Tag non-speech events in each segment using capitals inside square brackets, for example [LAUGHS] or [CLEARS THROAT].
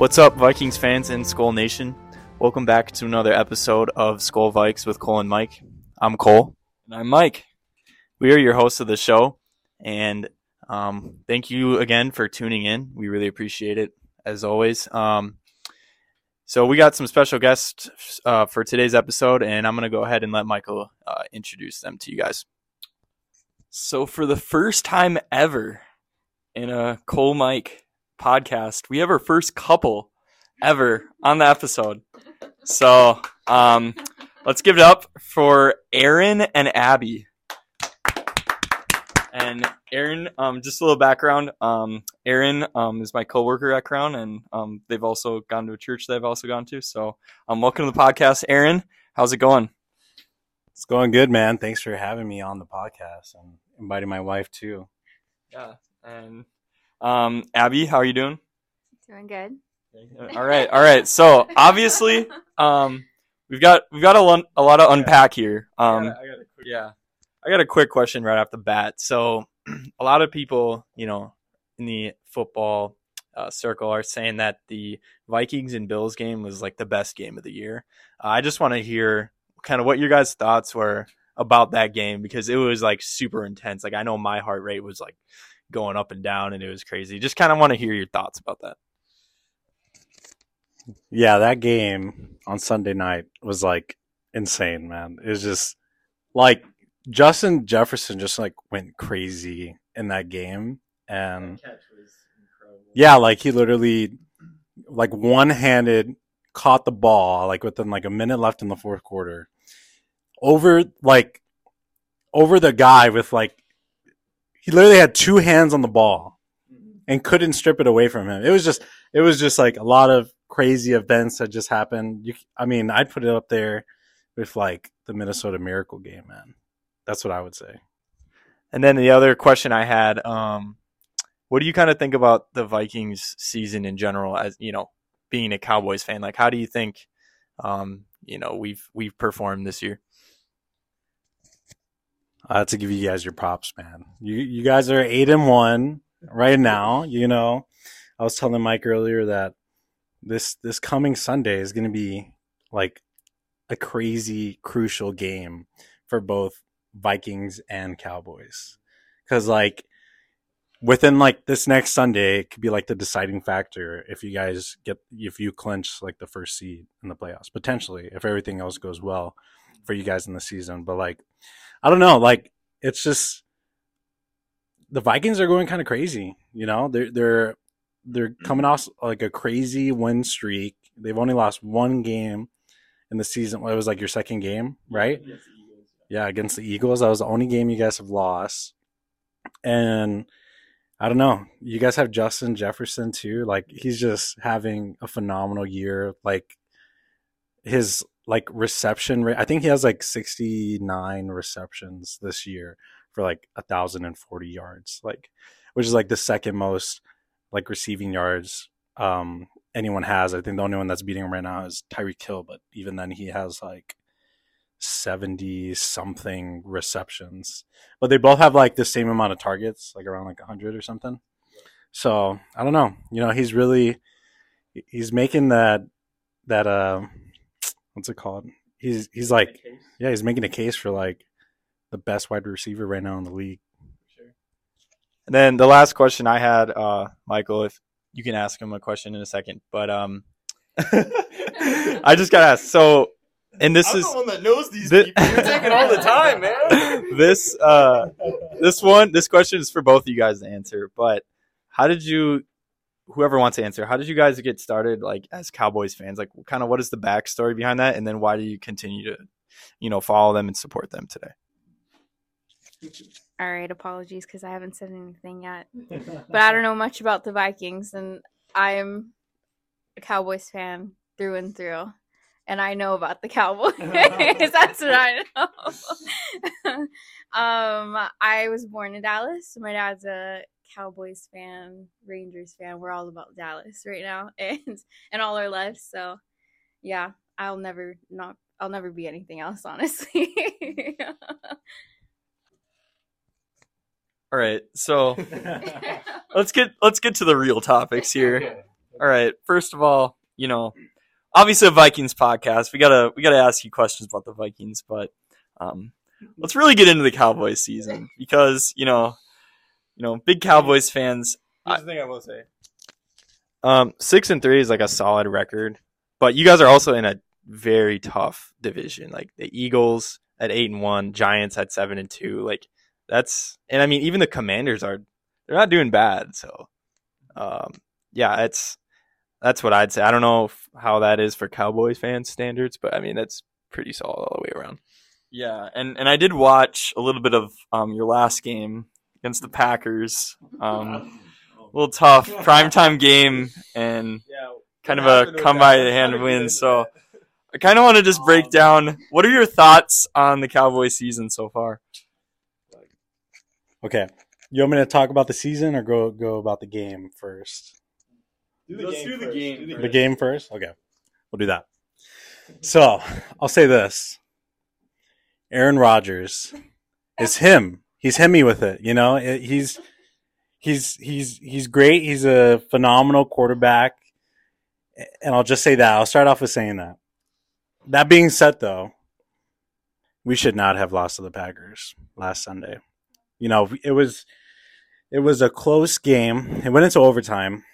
What's up, Vikings fans and Skol Nation? Welcome back to another episode of Skol Vikes with Cole and Mike. I'm Cole. And I'm Mike. We are your hosts of the show, and um, thank you again for tuning in. We really appreciate it, as always. Um, so we got some special guests uh, for today's episode, and I'm going to go ahead and let Michael uh, introduce them to you guys. So for the first time ever in a Cole Mike podcast, we have our first couple ever on the episode. So um, let's give it up for Aaron and Abby. And Aaron, um, just a little background. Um, Aaron um, is my coworker at Crown, and um, they've also gone to a church that I've also gone to. So, um, welcome to the podcast, Aaron. How's it going? It's going good, man. Thanks for having me on the podcast and inviting my wife too. Yeah, and um, Abby, how are you doing? Doing good. All right, all right. So obviously, [LAUGHS] um, we've got we've got a, lon- a lot to unpack here. Um, I got a quick, yeah, I got a quick question right off the bat. So, [CLEARS THROAT] a lot of people, you know, in the football uh, circle are saying that the Vikings and Bills game was like the best game of the year. Uh, I just want to hear kind of what your guys' thoughts were about that game because it was like super intense. Like I know my heart rate was like going up and down and it was crazy. Just kind of want to hear your thoughts about that. Yeah, that game on Sunday night was like insane, man. It was just like Justin Jefferson just like went crazy in that game. And yeah, like he literally like one handed caught the ball like within like a minute left in the fourth quarter over like over the guy with like he literally had two hands on the ball and couldn't strip it away from him. It was just it was just like a lot of crazy events that just happened. You, I mean, I'd put it up there with like the Minnesota Miracle game, man. That's what I would say. And then the other question I had, um, what do you kind of think about the Vikings season in general as, you know, being a Cowboys fan? Like how do you think um, you know, we've we've performed this year? I have to give you guys your props, man. You you guys are eight and one right now. You know, I was telling Mike earlier that this this coming Sunday is going to be like a crazy crucial game for both Vikings and Cowboys because like within like this next Sunday it could be like the deciding factor if you guys get if you clinch like the first seed in the playoffs potentially if everything else goes well for you guys in the season but like I don't know like it's just the Vikings are going kind of crazy you know they're they're they're coming off like a crazy win streak. They've only lost one game in the season. Well, it was like your second game, right? Yeah, against the Eagles. That was the only game you guys have lost. And I don't know. You guys have Justin Jefferson too. Like he's just having a phenomenal year. Like his like reception rate. I think he has like 69 receptions this year for like a thousand and forty yards. Like which is like the second most like receiving yards um, anyone has. I think the only one that's beating him right now is Tyreek Hill, but even then he has like 70 something receptions. But they both have like the same amount of targets, like around like 100 or something. So, I don't know. You know, he's really he's making that that uh what's it called? He's he's like yeah, he's making a case for like the best wide receiver right now in the league. And then the last question I had, uh, Michael, if you can ask him a question in a second, but um, [LAUGHS] I just got asked. So, and this I'm is the one that knows these Thi- people. You're taking all the time, man. [LAUGHS] this uh, this one, this question is for both of you guys to answer. But how did you, whoever wants to answer, how did you guys get started, like as Cowboys fans? Like, kind of what is the backstory behind that, and then why do you continue to, you know, follow them and support them today? All right, apologies because I haven't said anything yet. [LAUGHS] But I don't know much about the Vikings, and I'm a Cowboys fan through and through. And I know about the Cowboys. [LAUGHS] That's what I know. [LAUGHS] um, I was born in Dallas. My dad's a Cowboys fan, Rangers fan. We're all about Dallas [LAUGHS] right now, and and all our lives. So, yeah, I'll never not. I'll never be anything else, [LAUGHS] honestly. All right, so [LAUGHS] let's get let's get to the real topics here. All right. First of all, you know, obviously a Vikings podcast. We gotta we gotta ask you questions about the Vikings, but um, let's really get into the Cowboys season because you know, you know, big Cowboys fans. Here's the thing I will say. Um, six and three is like a solid record, but you guys are also in a very tough division. Like the Eagles at eight and one, Giants at seven and two. Like that's, and I mean, even the Commanders are they're not doing bad. So, um, yeah, it's that's what I'd say. I don't know if, how that is for Cowboys fans standards, but I mean that's pretty solid all the way around. Yeah, and and I did watch a little bit of um your last game against the Packers. Um, [LAUGHS] a little tough primetime game and kind of a come by the hand win. So I kind of want to just break down what are your thoughts on the Cowboys season so far? Okay. You want me to talk about the season or go go about the game first? Let's do the game. The game first? Okay. We'll do that. So, I'll say this. Aaron Rodgers is him. He's himmy with it, you know? He's he's he's he's great. He's a phenomenal quarterback. And I'll just say that. I'll start off with saying that. That being said though, we should not have lost to the Packers last Sunday. You know, it was it was a close game. It went into overtime.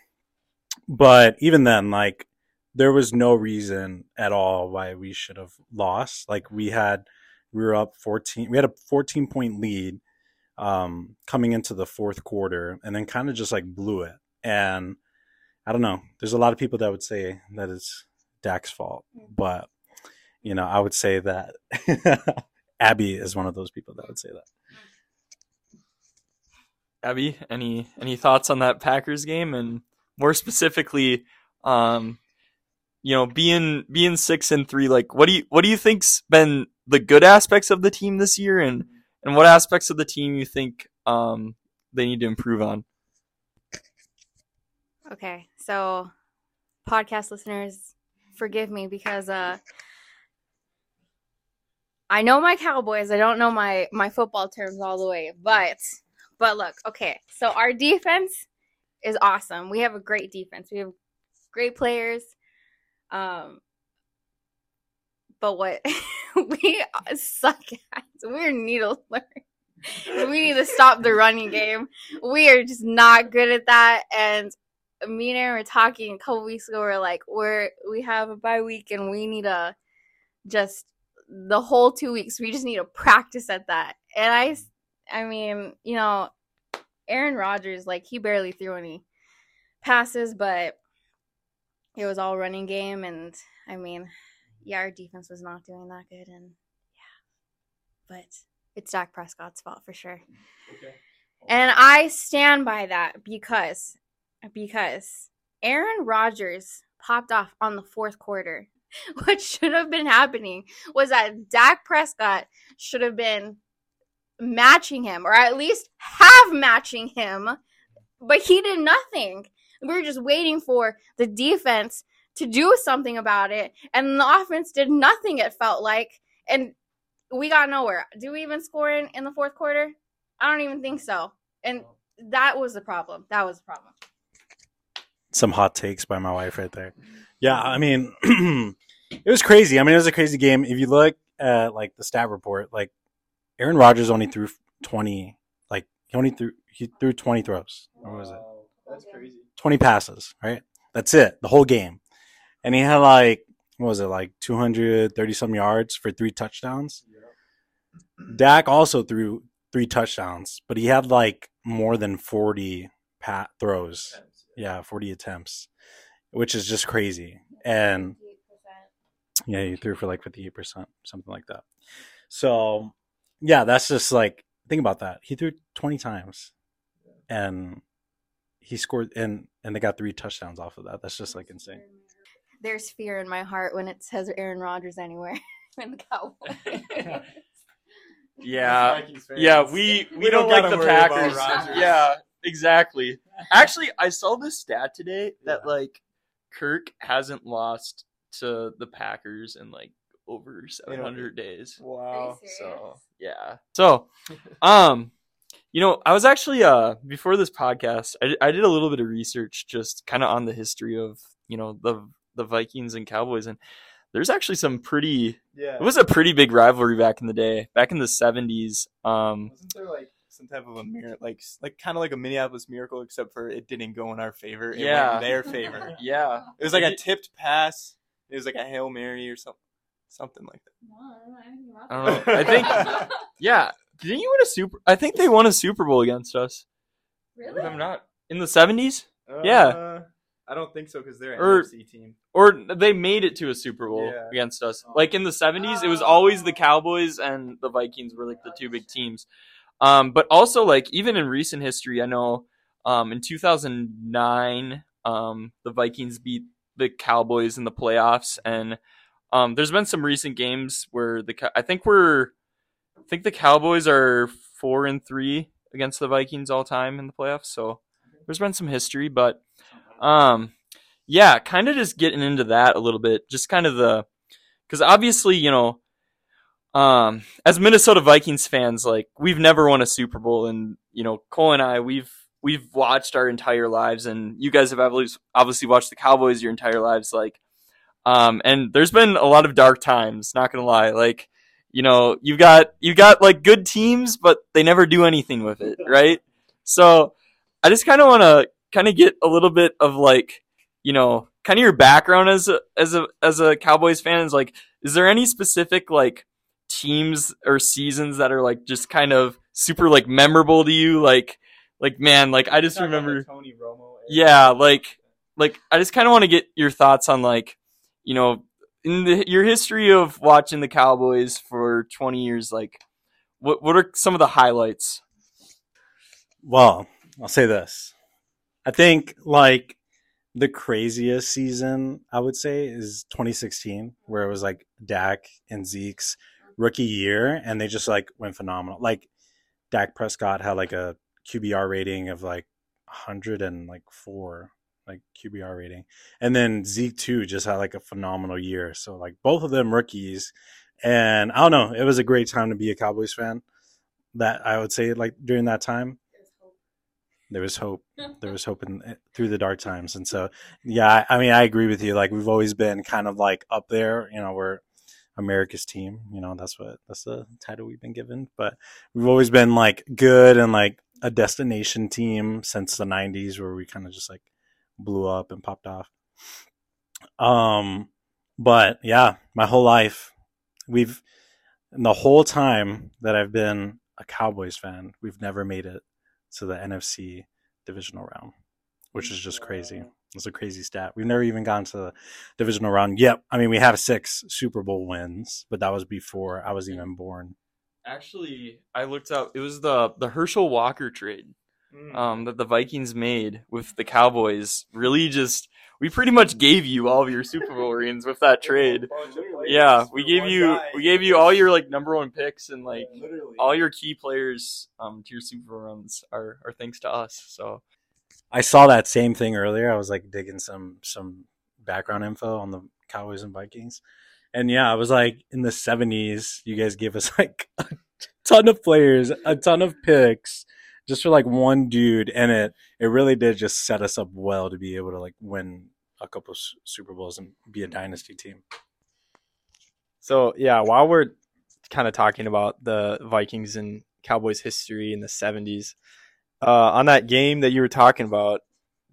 But even then, like there was no reason at all why we should have lost. Like we had we were up 14 we had a 14 point lead um coming into the fourth quarter and then kind of just like blew it. And I don't know. There's a lot of people that would say that it's Dak's fault, but you know, I would say that [LAUGHS] Abby is one of those people that would say that. Abby, any any thoughts on that Packers game and more specifically, um, you know, being being six and three, like what do you what do you think's been the good aspects of the team this year, and and what aspects of the team you think um they need to improve on? Okay, so podcast listeners, forgive me because uh I know my Cowboys. I don't know my my football terms all the way, but but look, okay. So our defense is awesome. We have a great defense. We have great players. Um but what [LAUGHS] we suck at, we're needle [LAUGHS] learners. We need to stop the running game. We are just not good at that and me and Aaron were talking a couple weeks ago. We're like, we're we have a bye week and we need to just the whole two weeks. We just need to practice at that. And I, I mean, you know, Aaron Rodgers, like he barely threw any passes, but it was all running game. And I mean, yeah, our defense was not doing that good. And yeah, but it's Dak Prescott's fault for sure. And I stand by that because because Aaron Rodgers popped off on the fourth quarter. [LAUGHS] What should have been happening was that Dak Prescott should have been matching him, or at least half matching him, but he did nothing. We were just waiting for the defense to do something about it, and the offense did nothing, it felt like. And we got nowhere. Do we even score in, in the fourth quarter? I don't even think so. And that was the problem. That was the problem. some hot takes by my wife right there. Yeah, I mean, [CLEARS THROAT] it was crazy. I mean, it was a crazy game. If you look at like the stat report, like Aaron Rodgers only threw twenty, like he only threw he threw twenty throws. What was it? That's crazy. Twenty passes, right? That's it, the whole game. And he had like what was it, like two hundred thirty some yards for three touchdowns. Dak also threw three touchdowns, but he had like more than forty pat throws. Yeah, 40 attempts, which is just crazy. And yeah, he threw for like 58%, something like that. So, yeah, that's just like, think about that. He threw 20 times and he scored, and, and they got three touchdowns off of that. That's just like insane. There's fear in my heart when it says Aaron Rodgers anywhere [LAUGHS] in the Cowboys. Yeah, yeah, we we, don't, like the Packers. Yeah, exactly. Actually, I saw this stat today that Yeah. like Kirk hasn't lost to the Packers in like over 700 days. Wow. So yeah. So, um, You know, I was actually uh before this podcast, I, I did a little bit of research just kind of on the history of you know the the Vikings and Cowboys, and there's actually some pretty. Yeah. It was a pretty big rivalry back in the day, back in the '70s. Um, Wasn't there like some type of a mirror, like like kind of like a Minneapolis miracle, except for it didn't go in our favor. It Yeah. went in their [LAUGHS] favor. yeah, It was like a tipped pass. It was like a hail mary or something, something like that. I don't know. I think [LAUGHS] yeah. Didn't you win a super? I think they won a Super Bowl against us. really? I'm not in the '70s, Yeah. I don't think so because they're an Or- NFC team. or they made it to a Super Bowl Yeah. against us. Like in the '70s, it was always the Cowboys and the Vikings were like the two big teams. Um, but also like even in recent history, I know um, in 2009, um, the Vikings beat the Cowboys in the playoffs, and um, there's been some recent games where the Cow- I think we're I think the Cowboys are four and three against the Vikings all time in the playoffs. So there's been some history, but um, yeah, kind of just getting into that a little bit, just kind of the because obviously you know, um, as Minnesota Vikings fans, like we've never won a Super Bowl, and you know, Cole and I, we've we've watched our entire lives, and you guys have obviously watched the Cowboys your entire lives, like, um, and there's been a lot of dark times. Not gonna lie, like. You know, you've got you've got like good teams, but they never do anything with it, [LAUGHS] right? So, I just kind of want to kind of get a little bit of like, you know, kind of your background as a as a as a Cowboys fan is like, is there any specific like teams or seasons that are like just kind of super like memorable to you? Like, like man, like I just Talking about the remember, Tony Romo. era. yeah, like like I just kind of want to get your thoughts on like, you know, in the, your history of watching the Cowboys for 20 years, like what what are some of the highlights? Well, I'll say this. I think like the craziest season I would say is 2016, where it was like Dak and Zeke's rookie year, and they just like went phenomenal. Like Dak Prescott had like a QBR rating of like 100 and like four, like QBR rating, and then Zeke too just had like a phenomenal year. So like both of them rookies, and I don't know, it was a great time to be a Cowboys fan. That I would say like during that time there was hope. There [LAUGHS] was hope in, through the dark times, and so yeah, I, mean, I agree with you. Like we've always been kind of like up there. You know, we're America's team. You know, that's what that's the title we've been given. But we've always been like good and like a destination team since the '90s, where we kind of just like blew up and popped off. Um, but yeah, my whole life, we've the whole time that I've been a Cowboys fan, we've never made it to the NFC divisional round, which is just crazy. It's a crazy stat. We've never even gotten to the divisional round. Yep. I mean, we have six Super Bowl wins, but that was before I was even born. Actually, I looked up. It was the the Herschel Walker trade Mm. um, that the Vikings made with the Cowboys. Really, just we pretty much gave you all of your Super Bowl rings with that trade. Yeah, we gave you we gave you all your like number one picks and like all your key players um to your Super Bowl runs are are thanks to us. So I saw that same thing earlier. I was like digging some some background info on the Cowboys and Vikings. And yeah, I was like in the 70s, you guys gave us [LAUGHS] like a ton of players, a ton of picks just for like one dude and it it really did just set us up well to be able to like win a couple of Super Bowls and be a dynasty team. So yeah, while we're kind of talking about the Vikings and Cowboys history in the '70s, uh, on that game that you were talking about,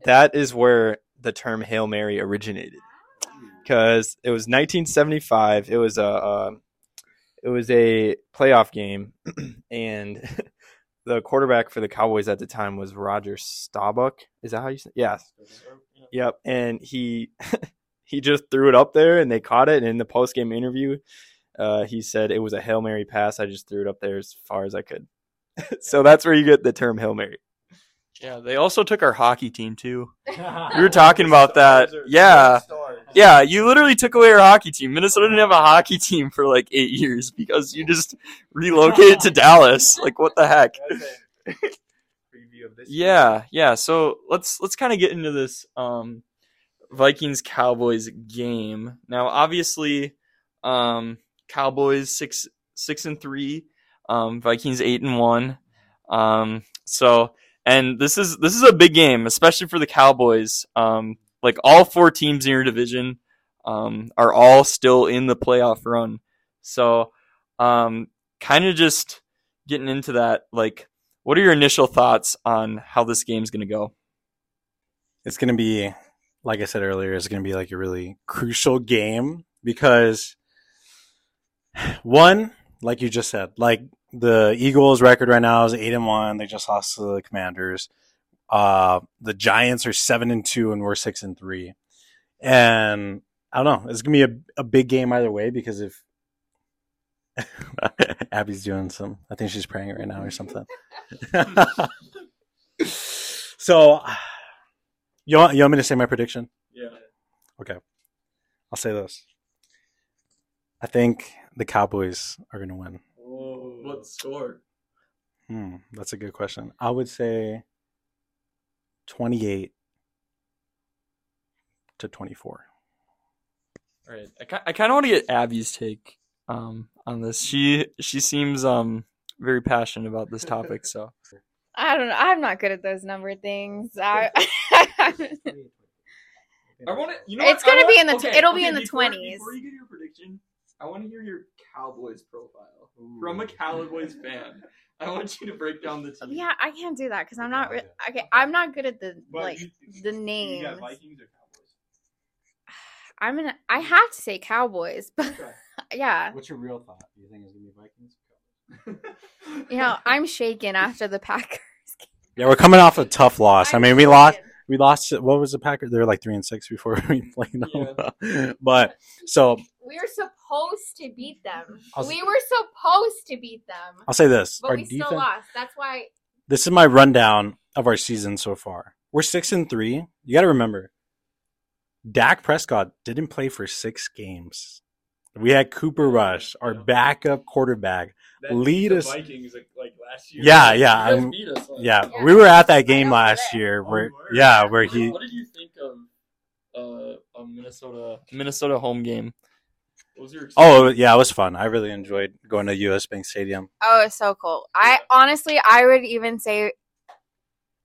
that is where the term Hail Mary originated, because it was 1975. It was a, uh, it was a playoff game, [CLEARS THROAT] and [LAUGHS] the quarterback for the Cowboys at the time was Roger Staubach. Is that how you say? Yeah. Yep. And he [LAUGHS] he just threw it up there, and they caught it. And in the post game interview, uh, he said it was a hail mary pass. I just threw it up there as far as I could. [LAUGHS] so that's where you get the term hail mary. Yeah, they also took our hockey team too. [LAUGHS] We were talking about that. Yeah. Yeah, you literally took away our hockey team. Minnesota didn't have a hockey team for like eight years because you just relocated to Dallas. Like, what the heck? Preview of this. Yeah, yeah. So let's let's kind of get into this um, Vikings Cowboys game. Now, obviously, um, Cowboys six six and three, um, Vikings eight and one. Um, So, and this is this is a big game, especially for the Cowboys. Um, like all four teams in your division um, are all still in the playoff run. So, um, kind of just getting into that. Like, what are your initial thoughts on how this game's going to go? It's going to be, like I said earlier, it's going to be like a really crucial game because [SIGHS] one, like you just said, like the Eagles record right now is eight and one. They just lost to the Commanders. Uh, the Giants are seven and two, and we're six and three. And I don't know. It's gonna be a, a big game either way because if [LAUGHS] Abby's doing some, I think she's praying right now or something. [LAUGHS] so, you want, you want me to say my prediction? Yeah. Okay. I'll say this. I think the Cowboys are going to win. What score? Hmm, that's a good question. I would say 28 to 24. All right. I, I kind of want to get Abby's take um, on this. She she seems um very passionate about this topic. So I don't know. I'm not good at those number things. I, [LAUGHS] I want to. You know It's gonna be in the tw- it'll be in the 20s. Before you get your prediction, I want to hear your Cowboys profile from a Cowboys fan. I want you to break down the [LAUGHS] team. yeah, I can't do that because I'm not. Re- okay, I'm not good at the But like you- the You names. got Vikings or Cowboys? [SIGHS] I'm gonna. I have to say Cowboys, [LAUGHS] but Okay. [LAUGHS] yeah, What's your real thought? Do you think it's going to be Vikings? you know, I'm shaken after the Packers. Yeah, we're coming off a tough loss. I I'm mean, we lost. We lost. What was the Packers? They were like three and six before we played them. but so We were supposed to beat them. I'll- We were supposed to beat them, I'll say this: but our we defense. still lost. That's why. This is my rundown of our season so far. We're six and three. You got to remember, Dak Prescott didn't play for six games. We had Cooper Rush, our backup quarterback. Lead us- Vikings like, like last year. Yeah, yeah, I'm- Yeah, Yeah. we were at that game last that. year. Oh, Where, you were? yeah, where he. What did you think of uh, a Minnesota Minnesota home game? What was your Oh yeah, it was fun. I really enjoyed going to US Bank Stadium. Oh, it's so cool. I honestly, I would even say.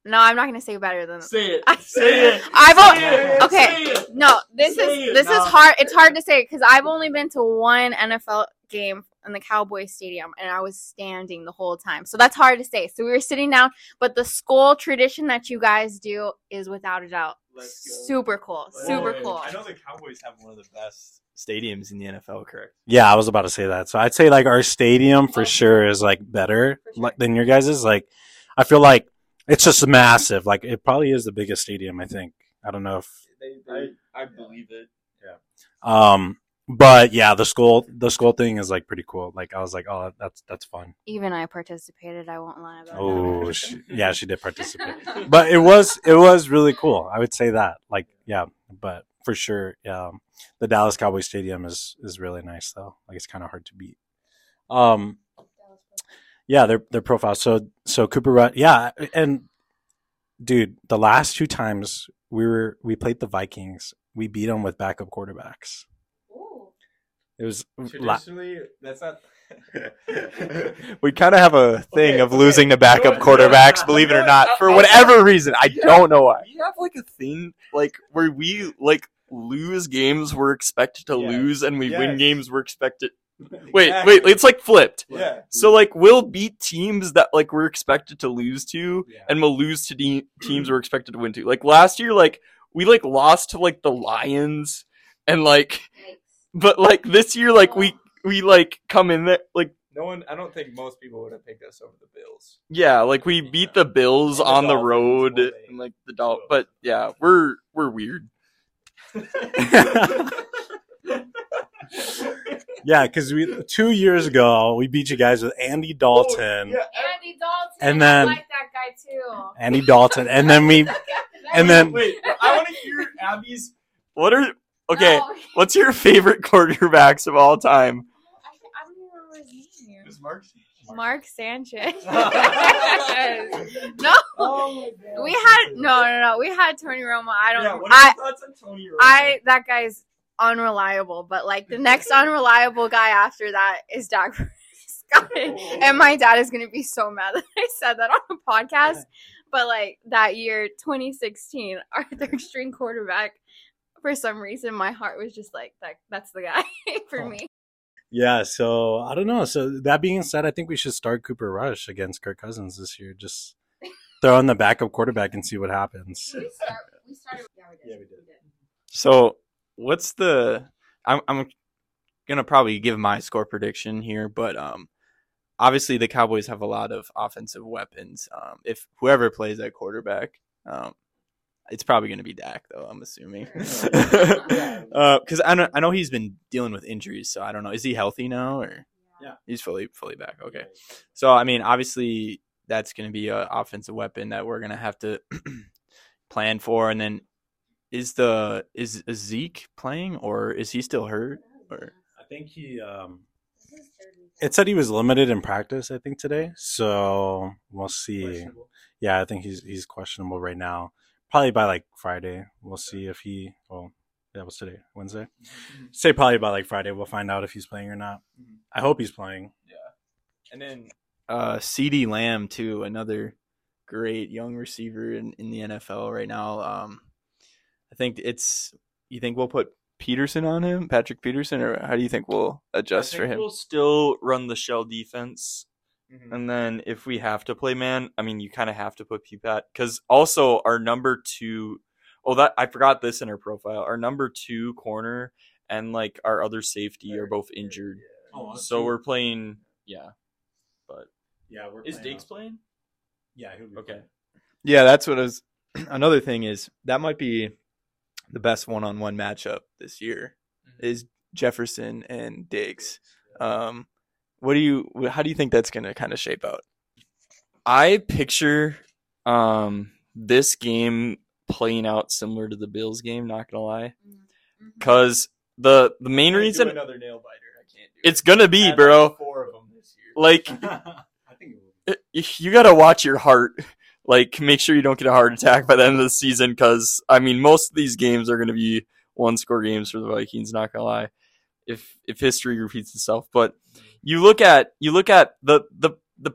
No, I'm not gonna say better than. say it. I- Say it. [LAUGHS] I've Say o- it. okay. Say it. No, this Say is it. this No. is hard. It's hard to say because I've only been to one NFL game in the Cowboys Stadium, and I was standing the whole time. So that's hard to say. So we were sitting down, but the Skol tradition that you guys do is without a doubt super cool. Super Boy, cool. I know the Cowboys have one of the best stadiums in the NFL, correct? Yeah, I was about to say that. So I'd say like our stadium for sure is like better sure. than your guys's. Like, I feel like it's just massive. Like, it probably is the biggest stadium. I think. I don't know if. I, I believe it. Yeah. Um, but yeah, the Skol the Skol thing is like pretty cool. Like, I was like, oh, that's that's fun. Even I participated. I won't lie about Oh, that. she, [LAUGHS] yeah, she did participate. but it was it was really cool. I would say that. Like, yeah, but for sure, yeah, the Dallas Cowboys Stadium is is really nice though. Like, it's kind of hard to beat. Um, yeah, their their profile. So so Cooper Rush, yeah, and dude, the last two times we were we played the Vikings, we beat them with backup quarterbacks. Ooh. It was la- that's not. [LAUGHS] we kind of have a thing Okay, of okay. losing to backup You know what- quarterbacks, believe it or not, for whatever reason. I don't know why. We have like a thing like where we like lose games we're expected to Yes. lose, and we win games we're expected. [LAUGHS] Wait, Exactly. wait, it's like flipped. Yeah. So like we'll beat teams that like we're expected to lose to, Yeah. and we'll lose to de- [CLEARS THROAT] teams we're expected to win to. Like last year, like we like lost to like the Lions, and like, but like this year, like we oh. we like come in there like No one. I don't think most people would have picked us over the Bills. yeah, like we beat the Bills And the on the Dolphins, road and like the Dol- but yeah, we're we're weird. [LAUGHS] yeah, because we two years ago we beat you guys with Andy Dalton. Oh, yeah. Andy Dalton. And I then- like that guy too. Andy Dalton, and then we [LAUGHS] and then Wait, I want to hear Abby's. What are okay? No, What's your favorite quarterbacks of all time? I, I don't even remember his name. It was Mark. Mark Sanchez. [LAUGHS] [LAUGHS] no, Oh we had no, no, no. We had Tony Romo. I don't. Yeah, what are I, your thoughts on Tony Romo? I that guy's unreliable. But like the next unreliable guy after that is Dak Prescott. guy. And my dad is gonna be so mad that I said that on a podcast. But like that year, 2016, our third string quarterback, for some reason, my heart was just like that. That's the guy [LAUGHS] for Oh. me. Yeah, so I don't know. So that being said, I think we should start Cooper Rush against Kirk Cousins this year. Just [LAUGHS] throw in the backup quarterback and see what happens. We start. We started. Yeah, we did. we did. So, what's the? I'm I'm gonna probably give my score prediction here, but um, obviously the Cowboys have a lot of offensive weapons. Um, if whoever plays at quarterback, um, it's probably gonna be Dak, though. I'm assuming, because [LAUGHS] I know I know he's been dealing with injuries, so I don't know. Is he healthy now or? Yeah. he's fully fully back. Okay, so I mean, obviously that's gonna be an offensive weapon that we're gonna have to [CLEARS THROAT] plan for, and then is the is, is Zeke playing or is he still hurt? Or I think he. Um, it said he was limited in practice. I think today, so we'll see. Yeah, I think he's he's questionable right now. Probably by like Friday, we'll see if he. Well, that was today, Wednesday. Say probably by like Friday, we'll find out if he's playing or not. I hope he's playing. Yeah, and then uh, CeeDee Lamb too, another great young receiver in, in the NFL right now. Um, I think it's. You think we'll put Peterson on him, Patrick Peterson, or how do you think we'll adjust I for him? We'll still run the shell defense, Mhm. and then if we have to play man, I mean, you kind of have to put Pupat because also our number two oh that I forgot this in our profile. Our number two corner and like our other safety are both injured, Oh, so we're playing. Yeah, but yeah. We're is Diggs up. playing? Yeah. He'll be Okay. playing. Yeah, that's what I. [CLEARS THROAT] Another thing is that might be the best one-on-one matchup this year is Jefferson and Diggs. Um, what do you? How do you think that's going to kind of shape out? I picture um this game playing out similar to the Bills game. Not gonna lie, because the the main reason another nail biter. I can't do it's gonna be, bro. Four of them this year. Like [LAUGHS] I think it it- you gotta watch your heart. Like, make sure you don't get a heart attack by the end of the season, because I mean, most of these games are gonna be one score games for the Vikings. Not gonna lie, if if history repeats itself. But you look at you look at the the the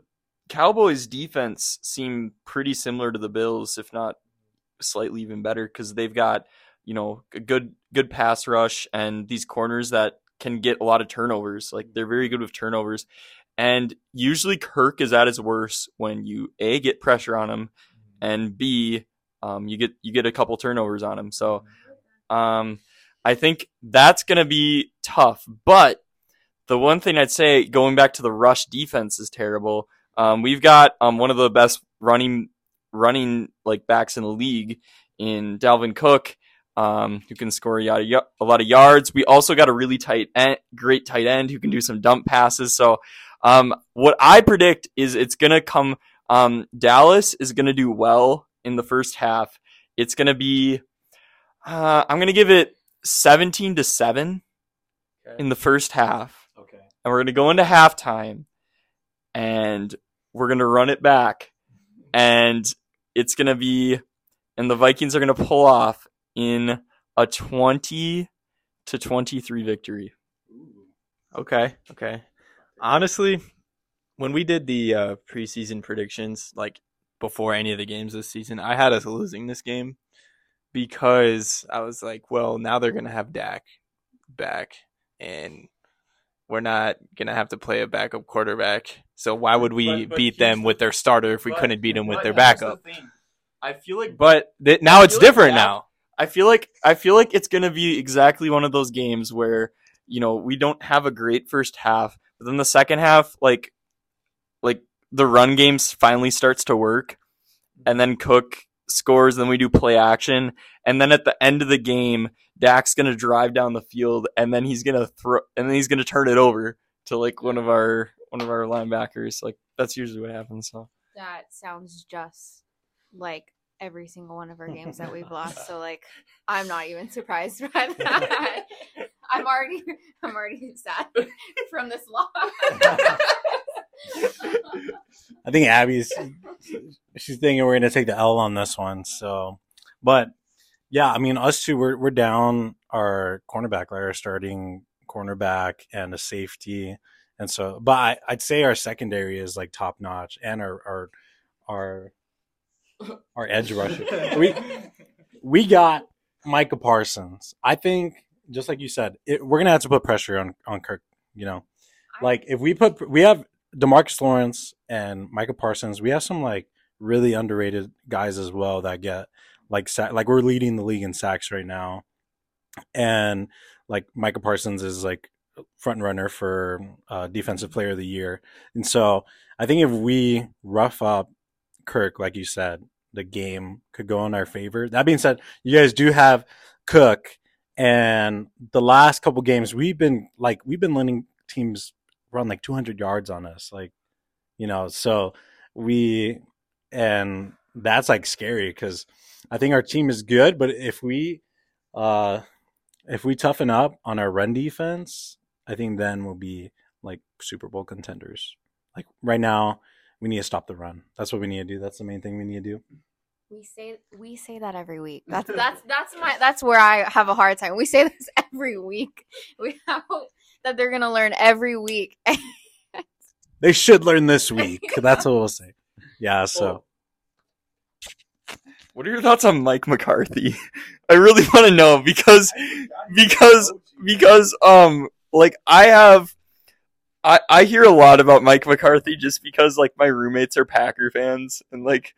Cowboys defense seem pretty similar to the Bills, if not slightly even better, because they've got you know a good good pass rush and these corners that can get a lot of turnovers. Like they're very good with turnovers. And usually Kirk is at his worst when you a get pressure on him, and b um, you get you get a couple turnovers on him. So um, I think that's gonna be tough. But the one thing I'd say, going back to the rush defense, is terrible. Um, we've got um, one of the best running running like backs in the league in Dalvin Cook, um, who can score a, yada- a lot of yards. We also got a really tight end, great tight end who can do some dump passes. So um, what I predict is it's gonna come. Um, Dallas is gonna do well in the first half. It's gonna be. Uh, I'm gonna give it 17 to seven in the first half Okay. And we're going to go into halftime and we're going to run it back and it's going to be and the Vikings are going to pull off in a 20 to 23 victory. Okay, okay. Honestly, when we did the uh, preseason predictions, like before any of the games this season, I had us losing this game because I was like, well, now they're gonna have Dak back, and we're not gonna have to play a backup quarterback. So why would we But- but beat them the- with their starter if we but- couldn't beat them with their here's the backup? I feel like But th- now I it's feel like different now. I feel like I feel like it's gonna be exactly one of those games where you know we don't have a great first half, but then the second half, like like the run games finally starts to work, and then Cook scores, then we do play action, and then at the end of the game, Dak's gonna drive down the field, and then he's gonna throw, and then he's gonna turn it over to like one of our one of our linebackers. Like that's usually what happens. So That sounds just like every single one of our games that we've lost. So [LAUGHS] like, I'm not even surprised by that. [LAUGHS] I'm already, I'm already sad from this loss. [LAUGHS] I think Abby's she's thinking we're gonna take the L on this one. So, but yeah, I mean, us two we're we're down our cornerback, like our starting cornerback and a safety, And so, but I, I'd say our secondary is like top notch, and our our our our edge rusher. We we got Micah Parsons. I think, just like you said, it, we're gonna have to put pressure on on Kirk. You know, like if we put we have DeMarcus Lawrence and Micah Parsons, we have some like really underrated guys as well that get like sa- like we're leading the league in sacks right now, and like Micah Parsons is like front runner for uh, defensive player of the year, and so I think if we rough up Kirk, like you said, the game could go in our favor. That being said, you guys do have Cook, and the last couple games we've been like we've been letting teams run like 200 yards on us, like you know. So we and that's like scary because I think our team is good, but if we uh if we toughen up on our run defense, I think then we'll be like Super Bowl contenders. Like right now, we need to stop the run. That's what we need to do. That's the main thing we need to do. We say we say that every week. [LAUGHS] That's that's that's my that's where I have a hard time. We say this [LAUGHS] every week. We have that they're gonna learn every week. [LAUGHS] They should learn this [LAUGHS] week. That's what we'll say. Yeah. So What are your thoughts on Mike McCarthy? [LAUGHS] I really want to know because because because um like I have I I hear a lot about Mike McCarthy just because like my roommates are Packer fans and like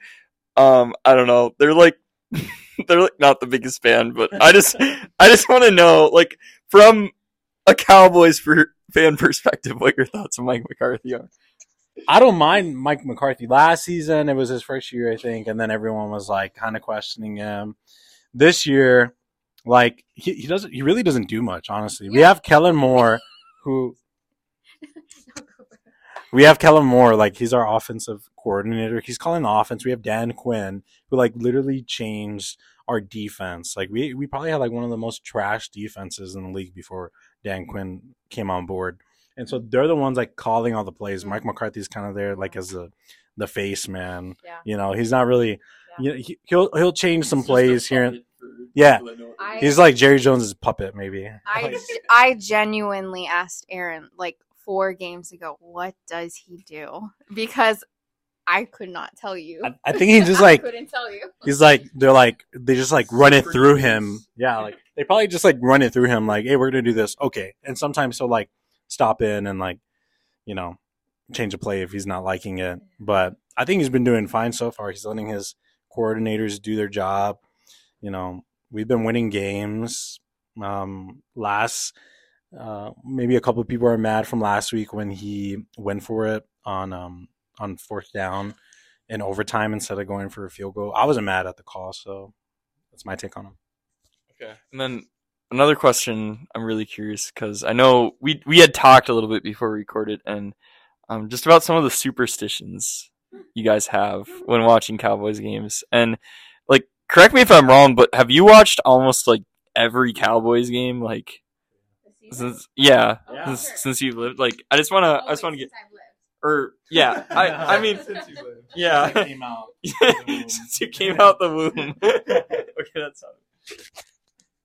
um I don't know they're like they're like not the biggest fan but I just I just want to know like from a Cowboys per, fan perspective what your thoughts on Mike McCarthy are. I don't mind Mike McCarthy. Last season, it was his first year, I think, and then everyone was like kind of questioning him. This year, like he, he doesn't, he really doesn't do much. Honestly, we have Kellen Moore, who [LAUGHS] we have Kellen Moore, like he's our offensive coordinator. He's calling the offense. We have Dan Quinn, who like literally changed our defense. Like we we probably had like one of the most trash defenses in the league before Dan Quinn came on board. And so they're the ones like calling all the plays. Mm-hmm. Mike McCarthy's kind of there like as the the face man. Yeah. You know, he's not really. You know, he, he'll he'll change some It's just a plays here. and- Yeah. people that know- I- He's like Jerry Jones's puppet, maybe. I Like, I genuinely asked Aaron like four games ago, what does he do? Because I could not tell you. I, I think he just [LAUGHS] I like couldn't tell you. he's like they're like they just like run it through him. Yeah, like they probably just like run it through him. Like, hey, we're gonna do this. Okay, and sometimes he'll like stop in and like you know change a play if he's not liking it. But I think he's been doing fine so far. He's letting his coordinators do their job. You know, we've been winning games. Um, last uh, maybe a couple of people are mad from last week when he went for it on um on fourth down in overtime instead of going for a field goal. I wasn't mad at the call, so that's my take on him. Okay. And then another question I'm really curious because I know we we had talked a little bit before we recorded and um, just about some of the superstitions you guys have when watching Cowboys games. And like, correct me if I'm wrong, but have you watched almost like every Cowboys game? Like, since yeah, Yeah. Since, since you lived, like, I just wanna I just wanna get or yeah, I [LAUGHS] I mean [LAUGHS] yeah. came out. Since you came out [LAUGHS] the womb. okay, that's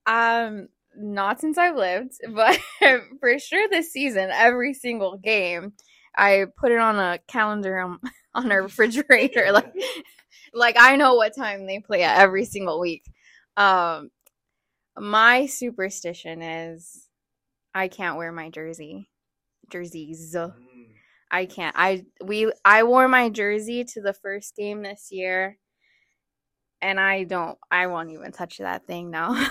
Um, not since I've lived, but for sure this season, every single game, I put it on a calendar on, on our refrigerator. like, like I know what time they play at every single week. Um, my superstition is I can't wear my jersey, jerseys. I can't. I we I wore my jersey to the first game this year, and I don't. I won't even touch that thing now.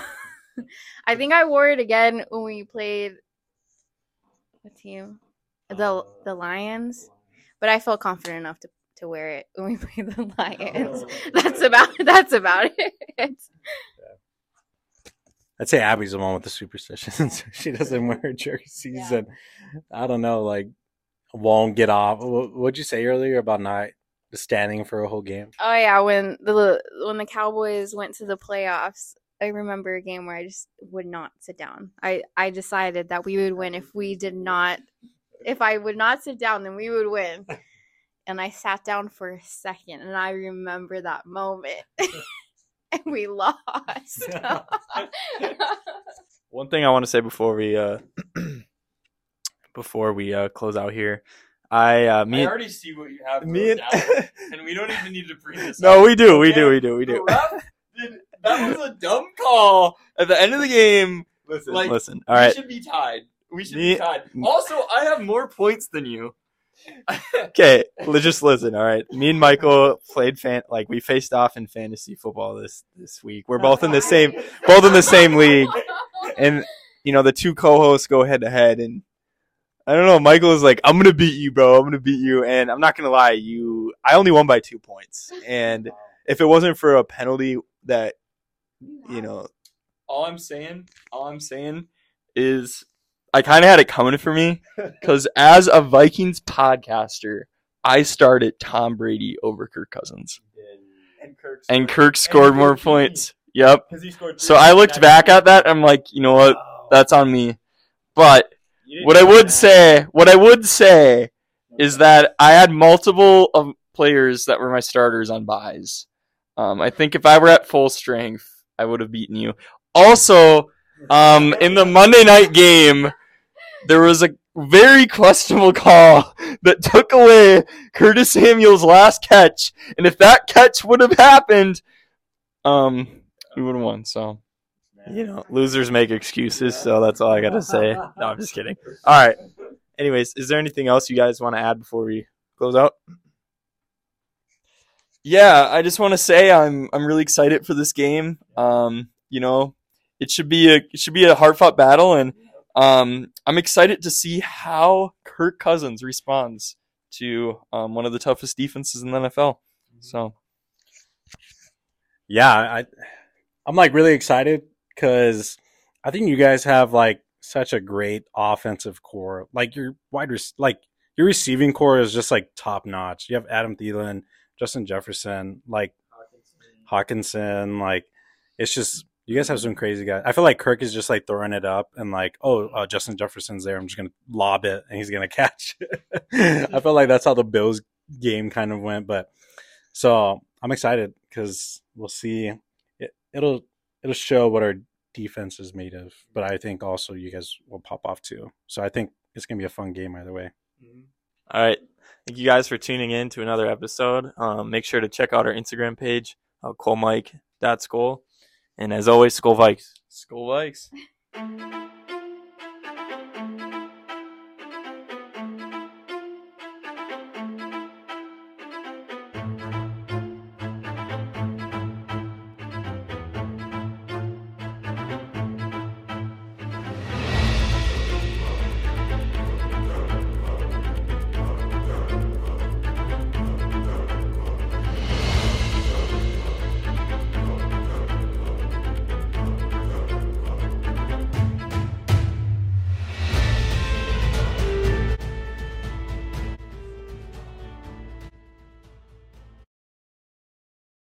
[LAUGHS] I think I wore it again when we played. What team? The the Lions, but I felt confident enough to to wear it when we [LAUGHS] played the Lions. Oh. [LAUGHS] That's about that's about it. I'd say Abby's the one with the superstitions. she doesn't wear jerseys, Yeah. and I don't know, like won't get off. What would you say earlier about not standing for a whole game? Oh yeah, when the when the Cowboys went to the playoffs, I remember a game where I just would not sit down. I I decided that we would win if we did not if I would not sit down, then we would win. [LAUGHS] And I sat down for a second and I remember that moment. [LAUGHS] and we lost. [LAUGHS] One thing I want to say before we uh [CLEARS THROAT] before we uh, close out here. I uh, me I already see what you have. me and [LAUGHS] and we don't even need to bring this. no, up. we do, we Okay? do, we do, we do. ref did- that was a dumb call at the end of the game. Listen, Like, listen. All right, we should be tied. We should Me- be tied. Also, I have more points than you. [LAUGHS] okay. Let's just listen. All right, me and Michael played fan like we faced off in fantasy football this this week. We're both in the same both in the same league, and you know the two co-hosts go head to head, and I don't know. Michael is like, "I'm gonna beat you, bro. I'm gonna beat you," and I'm not gonna lie, you. I only won by two points, and if it wasn't for a penalty that you know all I'm saying, all I'm saying is I kind of had it coming for me [LAUGHS] because as a Vikings podcaster, I started Tom Brady over Kirk Cousins, And Kirk. and Kirk scored more points. Yep. Because he scored. So I looked back at that. I'm like, you know what? That's on me. But what I would say, what I would say is that I had multiple of players that were my starters on byes. Um, I think if I were at full strength, I would have beaten you. Also, um, in the Monday night game, there was a very questionable call that took away Curtis Samuel's last catch, and if that catch would have happened, um, we would have won. So you know, losers make excuses, so that's all I gotta say. [LAUGHS] No, I'm just kidding. All right. Anyways, is there anything else you guys want to add before we close out? yeah, I just want to say I'm I'm really excited for this game. Um, you know, it should be a it should be a hard fought battle, and um, I'm excited to see how Kirk Cousins responds to um, one of the toughest defenses in the NFL. So yeah, I I'm like really excited because I think you guys have like such a great offensive core. Like your wide rec- like your receiving core is just like top notch. You have Adam Thielen, Justin Jefferson, like Hockenson. Like it's just you guys have some crazy guys. I feel like Kirk is just like throwing it up and like, oh, uh, Justin Jefferson's there. I'm just gonna lob it and he's gonna [LAUGHS] catch. I feel like that's how the Bills game kind of went. But so I'm excited because we'll see. It, it'll it'll show what our defense is made of. But I think also you guys will pop off too. So I think it's gonna be a fun game either way. All right. Thank you guys for tuning in to another episode. Um, make sure to check out our Instagram page, uh, Cole Mike. That's And as always, Skol Vikes. Skol Vikes. [LAUGHS]